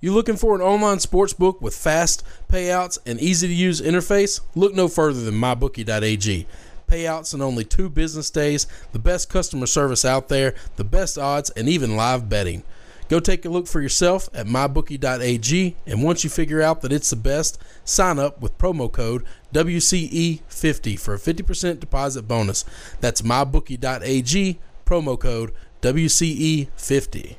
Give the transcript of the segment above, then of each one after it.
You looking for an online sports book with fast payouts and easy to use interface? Look no further than mybookie.ag. Payouts in only two business days, the best customer service out there, the best odds, and even live betting. Go take a look for yourself at mybookie.ag, and once you figure out that it's the best, sign up with promo code WCE50 for a 50% deposit bonus. That's mybookie.ag, promo code WCE50.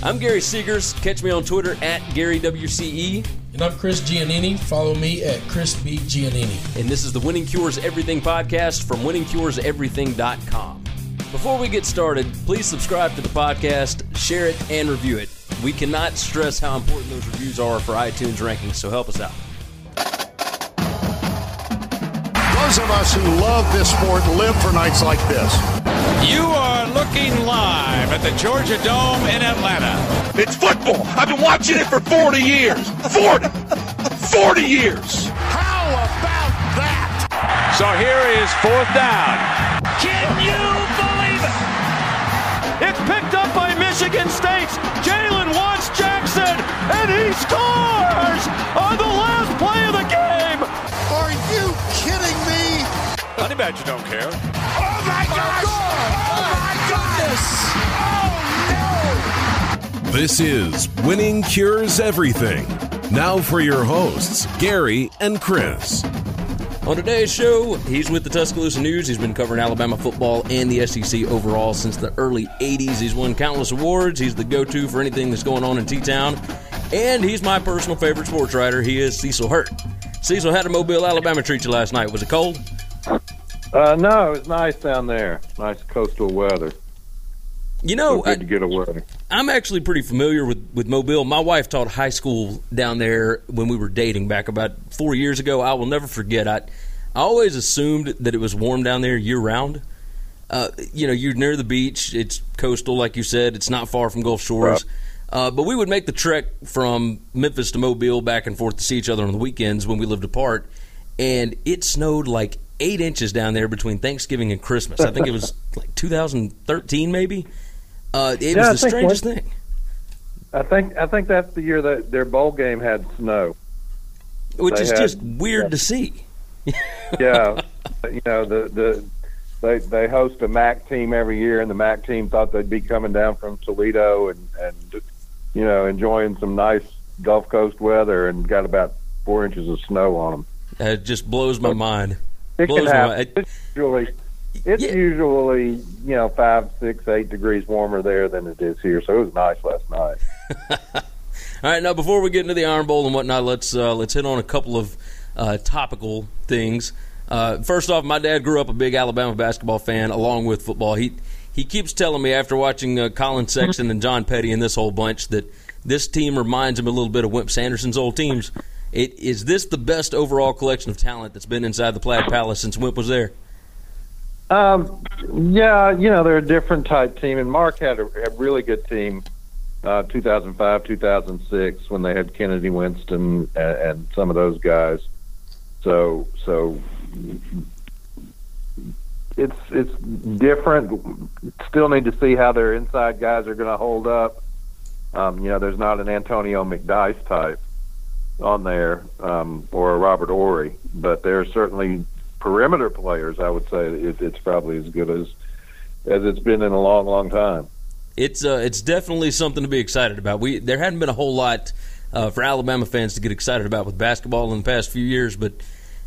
I'm Gary Seegers. Catch me on Twitter at GaryWCE. And I'm Chris Giannini. Follow me at Chris B. Giannini. And this is the Winning Cures Everything podcast from winningcureseverything.com. Before we get started, please subscribe to the podcast, share it, and review it. We cannot stress how important those reviews are for iTunes rankings, so help us out. Those of us who love this sport live for nights like this. You are looking live at the Georgia Dome in Atlanta. It's football. I've been watching it for 40 years. 40. 40 years. How about that? So here is fourth down. Can you believe it? It's picked up by Michigan State's Jalen Watts Jackson, and he scores on the last play of the game. Are you kidding me? Honey Badger don't care. Oh my gosh! Oh my goodness! Oh no! This is Winning Cures Everything. Now for your hosts, Gary and Chris. On today's show, he's with the Tuscaloosa News. He's been covering Alabama football and the SEC overall since the early 80s. He's won countless awards. He's the go to for anything that's going on in T Town. And he's my personal favorite sports writer. He is Cecil Hurt. Cecil, how did Mobile, Alabama treat you last night? Was it cold? Uh, no, it was nice down there. Nice coastal weather. You know, good I, to get away. I'm actually pretty familiar with, with Mobile. My wife taught high school down there when we were dating back about four years ago. I will never forget. I, I always assumed that it was warm down there year round. Uh, you know, you're near the beach. It's coastal, like you said. It's not far from Gulf Shores. Uh, but we would make the trek from Memphis to Mobile back and forth to see each other on the weekends when we lived apart. And it snowed like eight inches down there between Thanksgiving and Christmas. I think it was like 2013, maybe. Uh, it Yeah, I was the think strangest thing. I think I think that's the year that their bowl game had snow. which They is had- just weird to see. Yeah, you know the the they they host a MAC team every year, and the MAC team thought they'd be coming down from Toledo and and you know enjoying some nice Gulf Coast weather, and got about four inches of snow on them. It just blows my mind. It Blows can my happen. mind. It's usually it's Yeah. usually you know five, six, eight degrees warmer there than it is here. So it was nice last night. All right, now before we get into the Iron Bowl and whatnot, let's uh, let's hit on a couple of uh, topical things. Uh, first off, my dad grew up a big Alabama basketball fan, along with football. He he keeps telling me after watching uh, Collin Sexton and John Petty and this whole bunch that this team reminds him a little bit of Wimp Sanderson's old teams. It, is this the best overall collection of talent that's been inside the Plaid Palace since Wimp was there? Um, yeah, you know they're a different type team, and Mark had a, a really good team, uh, 2005, 2006, when they had Kennedy Winston and, and some of those guys. So, so it's it's different. Still need to see how their inside guys are going to hold up. Um, you know, there's not an Antonio McDyess type on there um, or a Robert Horry, but there's certainly perimeter players. I would say it, it's probably as good as as it's been in a long, long time. it's uh, it's definitely something to be excited about. We there hadn't been a whole lot uh, for Alabama fans to get excited about with basketball in the past few years, but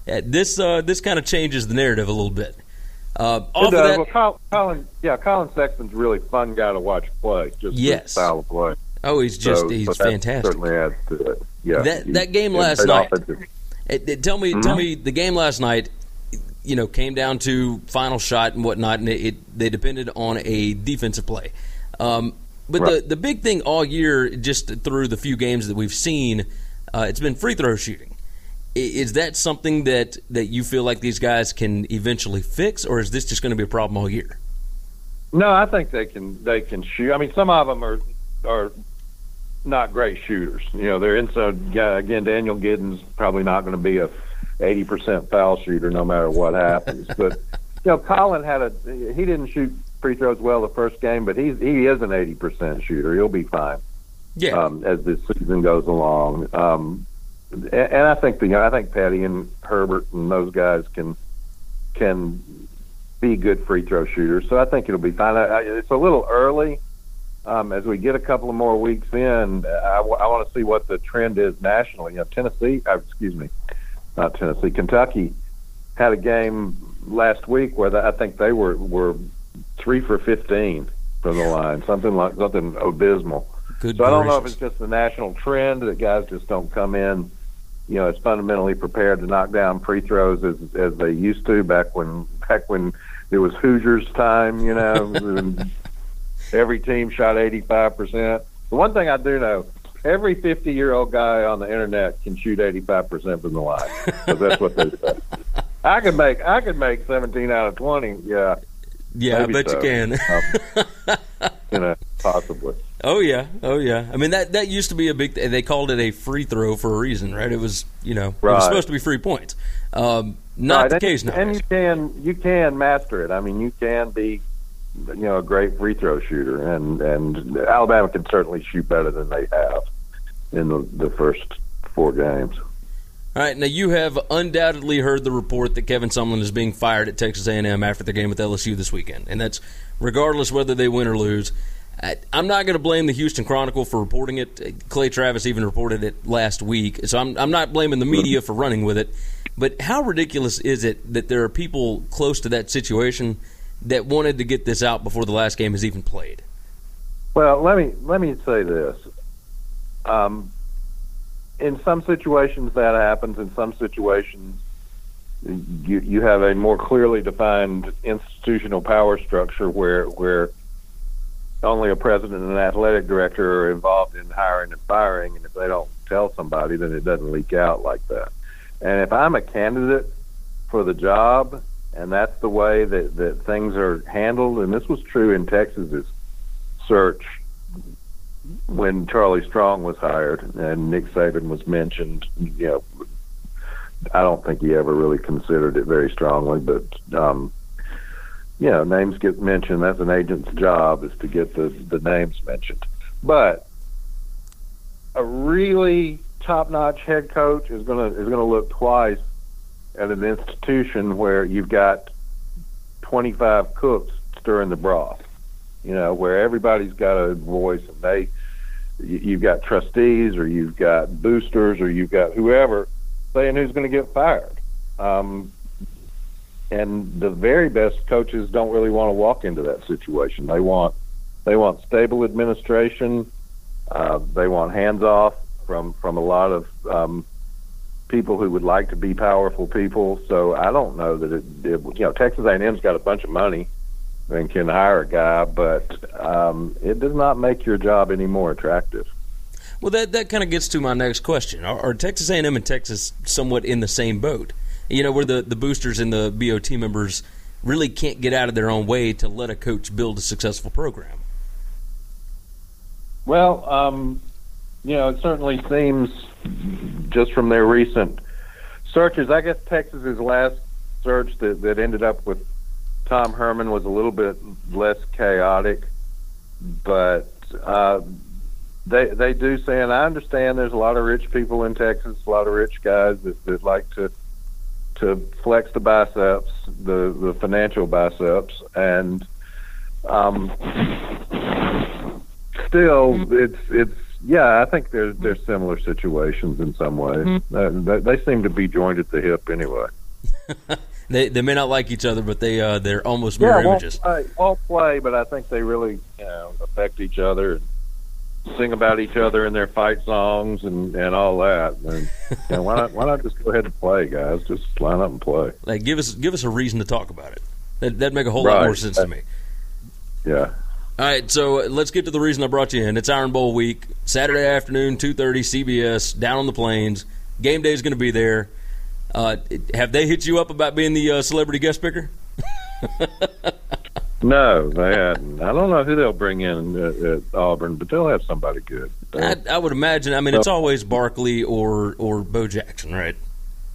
uh, this uh, this kind of changes the narrative a little bit. Uh, off of that, well, Col- Collin, yeah, Collin Sexton's a really fun guy to watch play. Just Yes. style of play. oh, he's just So- he's so fantastic. Certainly adds to it. Yeah, That- He- that game last night- It- it- tell me, tell me, the game last night, you know, came down to final shot and whatnot, and it, it they depended on a defensive play. Um, but the Right. the big thing all year, just through the few games that we've seen, uh, it's been free throw shooting. Is that something that that you feel like these guys can eventually fix, or is this just going to be a problem all year? No, I think they can. They can shoot. I mean, some of them are are not great shooters. You know, they're inside. Again, Daniel Giddens probably not going to be a eighty percent foul shooter no matter what happens. but you know, Collin had a. He didn't shoot free throws well the first game, but he's he is an eighty percent shooter. He'll be fine. Yeah. Um, as the season goes along, um, and, and I think the you know, I think Petty and Herbert and those guys can can be good free throw shooters. So I think it'll be fine. I, I, it's a little early. Um, as we get a couple of more weeks in, I, w- I want to see what the trend is nationally. You know, Tennessee, uh, excuse me, not Tennessee, Kentucky had a game last week where the, I think they were were three for fifteen from the line, something like something abysmal. Good so I don't know if it's just a national trend that guys just don't come in, you know, as fundamentally prepared to knock down free throws as as they used to back when back when it was Hoosiers time, you know, every team shot eighty five percent. The one thing I do know, every fifty year old guy on the internet can shoot eighty five percent from the line. Because that's what they say. I could make I could make seventeen out of twenty, yeah. Yeah, I bet so. you can. Um, you know, possibly. Oh yeah, oh yeah. I mean that that used to be a big. They called it a free throw for a reason, right? It was you know it was supposed to be free points. Um, not Right, the and- case now. And you can you can master it. I mean, you can be you know a great free throw shooter, and and Alabama can certainly shoot better than they have in the the first four games. All right, now you have undoubtedly heard the report that Kevin Sumlin is being fired at Texas A&M after the game with LSU this weekend, and that's regardless whether they win or lose. I, I'm not going to blame the Houston Chronicle for reporting it. Clay Travis even reported it last week, so I'm, I'm not blaming the media for running with it. But how ridiculous is it that there are people close to that situation that wanted to get this out before the last game is even played? Well, let me let me say this. Um, in some situations that happens. In some situations, you you have a more clearly defined institutional power structure where where only a president and an athletic director are involved in hiring and firing, and if they don't tell somebody, then it doesn't leak out like that. And if I'm a candidate for the job, and that's the way that, that things are handled, and this was true in Texas's search when Charlie Strong was hired and Nick Saban was mentioned, you know, I don't think he ever really considered it very strongly, but um, you know, names get mentioned. That's an agent's job is to get the the names mentioned. But a really top-notch head coach is gonna is gonna look twice at an institution where you've got 25 cooks stirring the broth. You know, where everybody's got a voice and they you've got trustees or you've got boosters or you've got whoever saying who's going to get fired. Um, and the very best coaches don't really want to walk into that situation. They want they want stable administration. Uh, they want hands off from from a lot of um, people who would like to be powerful people. So I don't know that it, it you know Texas A&M's got a bunch of money and can hire a guy, but um, it does not make your job any more attractive. Well, that that kind of gets to my next question. Are, are Texas A&M and Texas somewhat in the same boat? You know, where the the boosters and the BOT members really can't get out of their own way to let a coach build a successful program. Well, um, you know, it certainly seems just from their recent searches. I guess Texas's last search that, that ended up with Tom Herman was a little bit less chaotic, but uh, they they do say, and I understand there's a lot of rich people in Texas, a lot of rich guys that, that like to to flex the biceps, the the financial biceps, and um, still, it's it's yeah. I think there's there's similar situations in some ways. Uh, they, they seem to be joined at the hip anyway. They they may not like each other, but they uh, they're almost mirror yeah, won't images. play, won't play, but I think they really you know affect each other and sing about each other in their fight songs and and all that. And why not why not just go ahead and play, guys? Just line up and play. Like give us give us a reason to talk about it. That that'd make a whole lot more sense to me. Yeah. All right, so uh, let's get to the reason I brought you in. It's Iron Bowl week, Saturday afternoon, two thirty, CBS, down on the plains. Game day is going to be there. Uh, have they hit you up about being the uh, celebrity guest picker? No, they hadn't. I don't know who they'll bring in at, at Auburn, but they'll have somebody good. I, I would imagine. I mean, it's always Barkley or or Bo Jackson, right?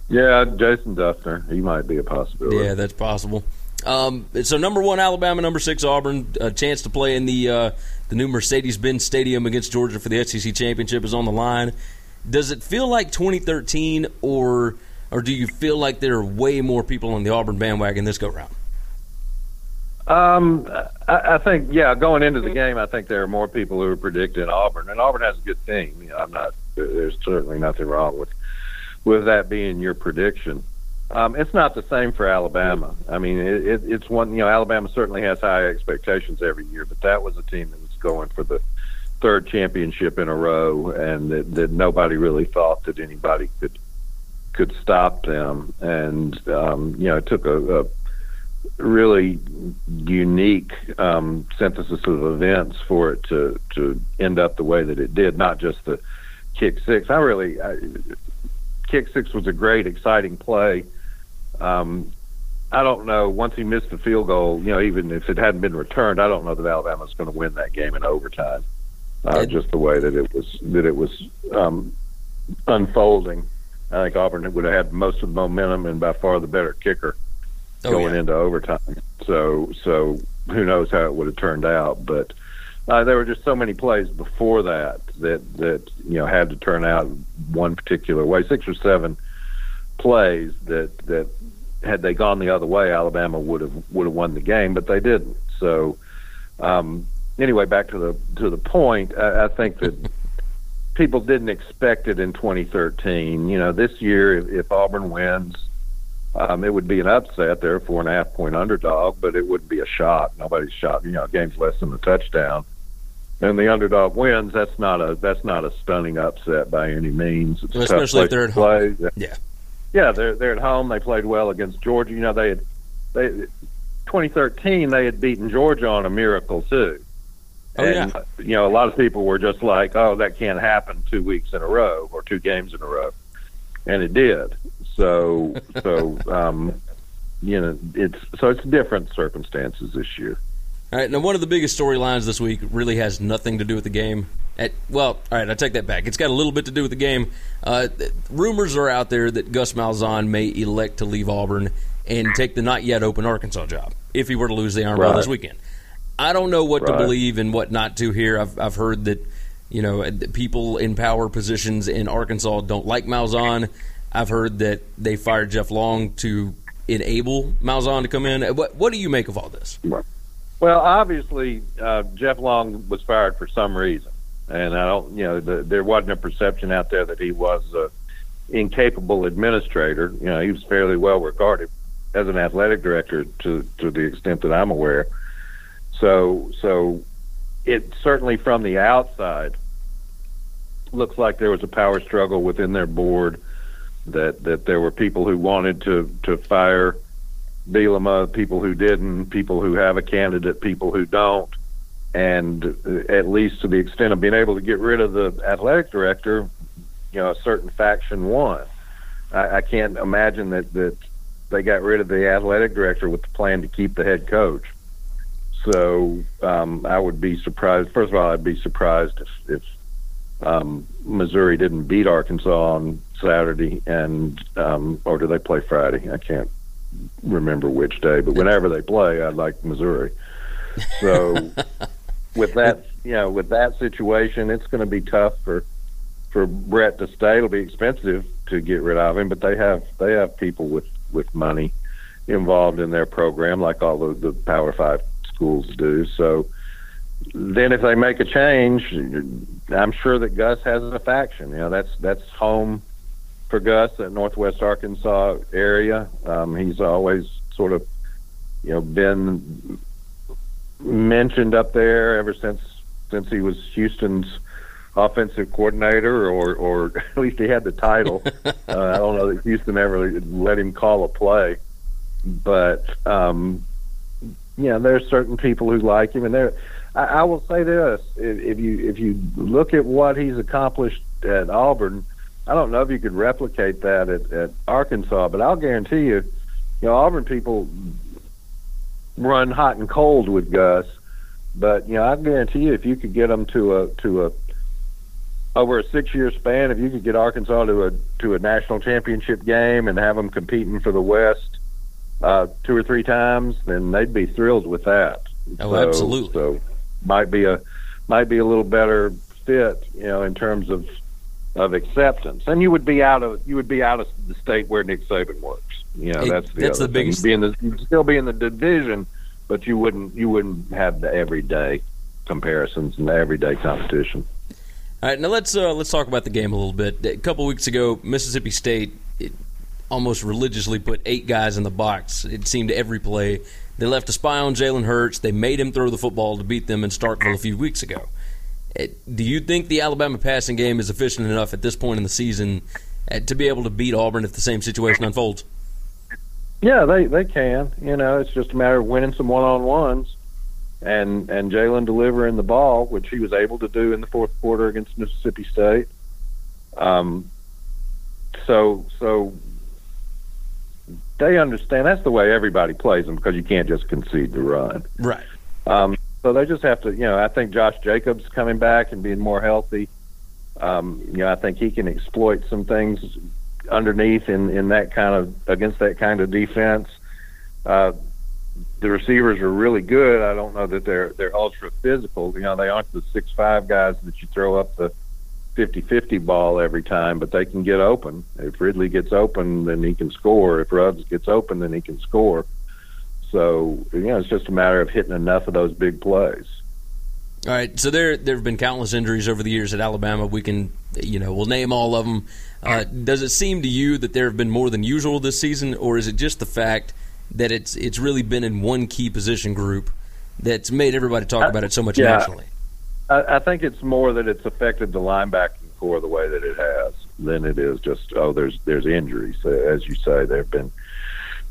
Yeah, Jason Dufner. He might be a possibility. Yeah, that's possible. Um, so number one Alabama, number six Auburn, a chance to play in the uh, the new Mercedes-Benz Stadium against Georgia for the SEC championship is on the line. Does it feel like 2013, or or do you feel like there are way more people on the Auburn bandwagon this go round? Um, I, I think yeah, going into the game, I think there are more people who are predicting Auburn, and Auburn has a good team. You know, I'm not. There's certainly nothing wrong with with that being your prediction. Um, it's not the same for Alabama. I mean, it, it, it's one. You know, Alabama certainly has high expectations every year, but that was a team that was going for the third championship in a row, and that, that nobody really thought that anybody could could stop them. And um, you know, it took a, a really unique um, synthesis of events for it to to end up the way that it did. Not just the kick six. I really I, kick six was a great, exciting play. Um, I don't know. Once he missed the field goal, you know, even if it hadn't been returned, I don't know that Alabama Alabama's going to win that game in overtime. Uh, just the way that it was that it was um, unfolding. I think Auburn would have had most of the momentum and by far the better kicker oh, going yeah. into overtime. So so who knows how it would have turned out, but uh, there were just so many plays before that that that you know had to turn out one particular way. Six or seven plays that that had they gone the other way, Alabama would have would have won the game, but they didn't. So um, anyway, back to the to the point, I, I think that people didn't expect it in 2013. You know, this year if, if Auburn wins, um, it would be an upset. They're a four and a half point underdog, but it wouldn't be a shock. Nobody's shocked. You know, game's less than a touchdown, and the underdog wins. That's not a that's not a stunning upset by any means. It's especially if they're at play. home. Yeah, yeah, they're they're at home. They played well against Georgia. You know, they had they 2013 they had beaten Georgia on a miracle too. Oh, and yeah. you know, a lot of people were just like, "Oh, that can't happen two weeks in a row or two games in a row," and it did. So, so um, you know, it's so it's different circumstances this year. All right, now one of the biggest storylines this week really has nothing to do with the game. At, well, all right, I take that back. It's got a little bit to do with the game. Uh, rumors are out there that Gus Malzahn may elect to leave Auburn and take the not yet open Arkansas job if he were to lose the Iron Bowl this weekend. I don't know what right. to believe and what not to here. I've, I've heard that you know uh, people in power positions in Arkansas don't like Malzahn. I've heard that they fired Jeff Long to enable Malzahn to come in. Uh, what what do you make of all this? Well, obviously, uh, Jeff Long was fired for some reason, and I don't, you know, the, there wasn't a perception out there that he was a incapable administrator. You know, he was fairly well regarded as an athletic director to to the extent that I'm aware. So, so it certainly from the outside looks like there was a power struggle within their board. That that there were people who wanted to to fire Bielema, people who didn't, people who have a candidate, people who don't, and uh, at least to the extent of being able to get rid of the athletic director, you know, a certain faction won. I, I can't imagine that that they got rid of the athletic director with the plan to keep the head coach. So um, I would be surprised. First of all, I'd be surprised if, if um, Missouri didn't beat Arkansas on Saturday, and um, or do they play Friday? I can't remember which day, but whenever they play, I like Missouri. So with that, you know, with that situation, it's going to be tough for for Bret to stay. It'll be expensive to get rid of him, but they have they have people with with money involved in their program, like all the, the Power Five schools do. So then, if they make a change, I'm sure that Gus has a faction. You know, that's that's home for Gus, that Northwest Arkansas area. Um, he's always sort of, you know, been mentioned up there ever since since he was Houston's offensive coordinator, or or at least he had the title. uh, I don't know that Houston ever let him call a play, but um, yeah, there's certain people who like him, and there. I, I will say this: if, if you if you look at what he's accomplished at Auburn I don't know if you could replicate that at, at Arkansas, but I'll guarantee you, you know, Auburn people run hot and cold with Gus. But you know, I guarantee you, if you could get them to a to a over a six year span, if you could get Arkansas to a to a national championship game and have them competing for the West, uh, two or three times, then they'd be thrilled with that. Oh, so, absolutely. So might be a might be a little better fit, you know, in terms of of acceptance. And you would be out of you would be out of the state where Nick Saban works. You know, It- that's the that's the biggest- You'd be in the you'd still be in the division, but you wouldn't you wouldn't have the everyday comparisons and the everyday competition. All right, now let's uh, let's talk about the game a little bit. A couple weeks ago, Mississippi State almost religiously put eight guys in the box. It seemed every play. They left a spy on Jalen Hurts. They made him throw the football to beat them in Starkville a few weeks ago. Do you think the Alabama passing game is efficient enough at this point in the season uh, to be able to beat Auburn if the same situation unfolds? Yeah, they they can. You know, it's just a matter of winning some one on ones, and and Jalen delivering the ball, which he was able to do in the fourth quarter against Mississippi State. Um, so so they understand that's the way everybody plays them because you can't just concede the run. Right. Um, so they just have to, you know, I think Josh Jacobs coming back and being more healthy. Um, you know, I think he can exploit some things underneath in, in that kind of against that kind of defense. Uh, the receivers are really good. I don't know that they're they're ultra physical. You know, they aren't the six five guys that you throw up the 50-50 ball every time, but they can get open. If Ridley gets open, then he can score. If Ruggs gets open, then he can score. So you know, it's just a matter of hitting enough of those big plays. All right, so there there have been countless injuries over the years at Alabama. We can, you know, we'll name all of them. Uh, does it seem to you that there have been more than usual this season, or is it just the fact that it's it's really been in one key position group that's made everybody talk about it so much Yeah. nationally? I, think it's more that it's affected the linebacking corps the way that it has than it is just oh there's there's injuries. Uh, as you say there have been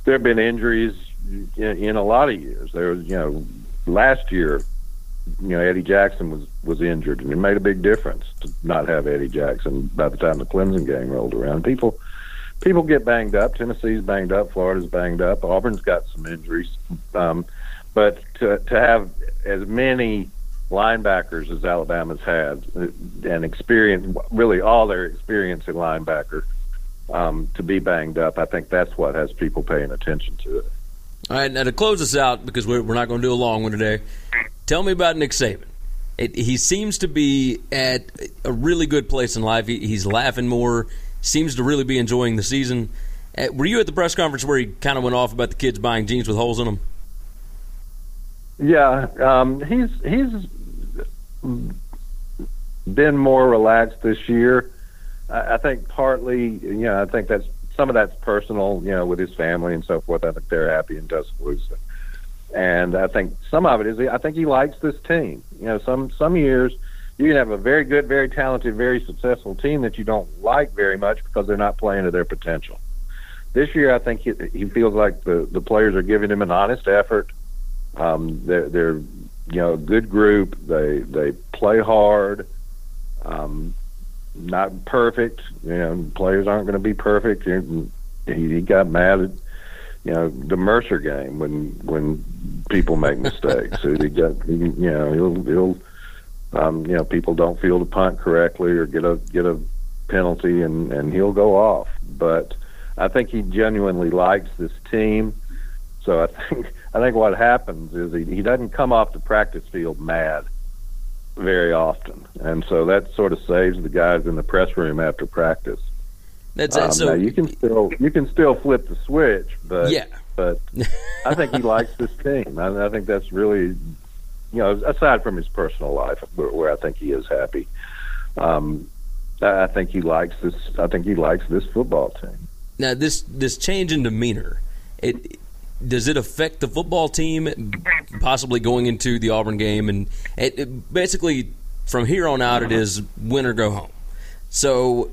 there have been injuries in, in a lot of years. There was you know last year you know Eddie Jackson was was injured and it made a big difference to not have Eddie Jackson by the time the Clemson game rolled around. People people get banged up. Tennessee's banged up. Florida's banged up. Auburn's got some injuries. Um, but to to have as many linebackers as Alabama's had uh, and experience really all their experience in linebacker um, to be banged up. I think that's what has people paying attention to it. All right, now to close us out because we're, we're not going to do a long one today. Tell me about Nick Saban. It, he seems to be at a really good place in life. He, he's laughing more. Seems to really be enjoying the season. Uh, were you at the press conference where he kind of went off about the kids buying jeans with holes in them? Yeah, um, he's he's been more relaxed this year. I, I think partly, you know, I think that's some of that's personal, you know, with his family and so forth. I think they're happy in Tuscaloosa, and I think some of it is I think he likes this team. You know, some some years you can have a very good, very talented, very successful team that you don't like very much because they're not playing to their potential. This year, I think he, he feels like the the players are giving him an honest effort. Um, they're, they're you know good group. They they play hard. Um, not perfect. You know, players aren't going to be perfect. He, he got mad at you know the Mercer game when when people make mistakes. so he got he, you know he'll he'll um, you know people don't feel the punt correctly or get a get a penalty and and he'll go off. But I think he genuinely likes this team. So I think I think what happens is he, he doesn't come off the practice field mad very often, and so that sort of saves the guys in the press room after practice. That's Um. So you can still you can still flip the switch, but Yeah. but I think he likes this team. I, I think that's really you know aside from his personal life where, where I think he is happy. Um, I I think he likes this. I think he likes this football team. now this this change in demeanor, it does it affect the football team possibly going into the Auburn game and it, it basically from here on out it is win or go home. So,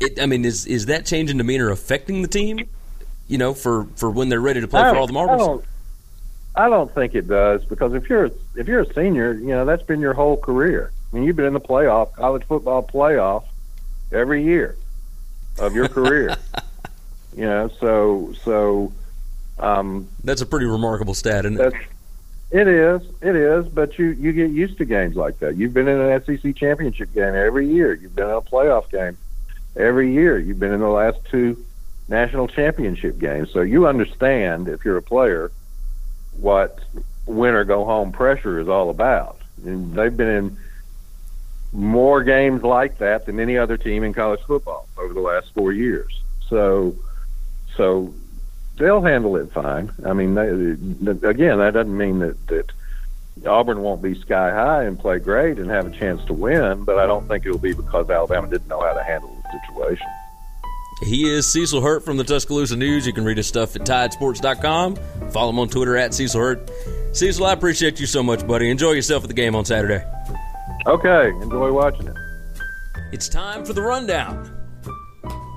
it, I mean, is is that change in demeanor affecting the team? You know, for, for when they're ready to play for all the marbles. I don't, I don't think it does because if you're if you're a senior, you know that's been your whole career. I mean, you've been in the playoff, college football playoff, every year of your career. you know, so so um, That's a pretty remarkable stat, isn't it? it is it is. But you you get used to games like that. You've been in an SEC championship game every year. You've been in a playoff game every year. You've been in the last two national championship games. So you understand if you're a player what win or go home pressure is all about. And they've been in more games like that than any other team in college football over the last four years. So, so they'll handle it fine. I mean, they, again, that doesn't mean that that Auburn won't be sky high and play great and have a chance to win, but I don't think it'll be because Alabama didn't know how to handle the situation. He is Cecil Hurt from the Tuscaloosa News. You can read his stuff at tidesports.com. Follow him on Twitter at Cecil Hurt. Cecil, I appreciate you so much, buddy. Enjoy yourself at the game on Saturday. Okay, enjoy watching it. It's time for the rundown.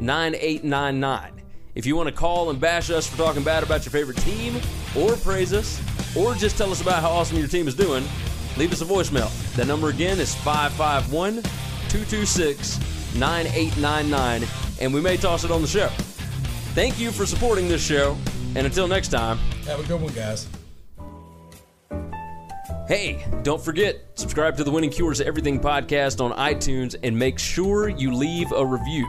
9899. If you want to call and bash us for talking bad about your favorite team, or praise us, or just tell us about how awesome your team is doing, leave us a voicemail. That number again is 551 226 9899, and we may toss it on the show. Thank you for supporting this show, and until next time, have a good one, guys. Hey, don't forget, subscribe to the Winning Cures Everything podcast on iTunes and make sure you leave a review.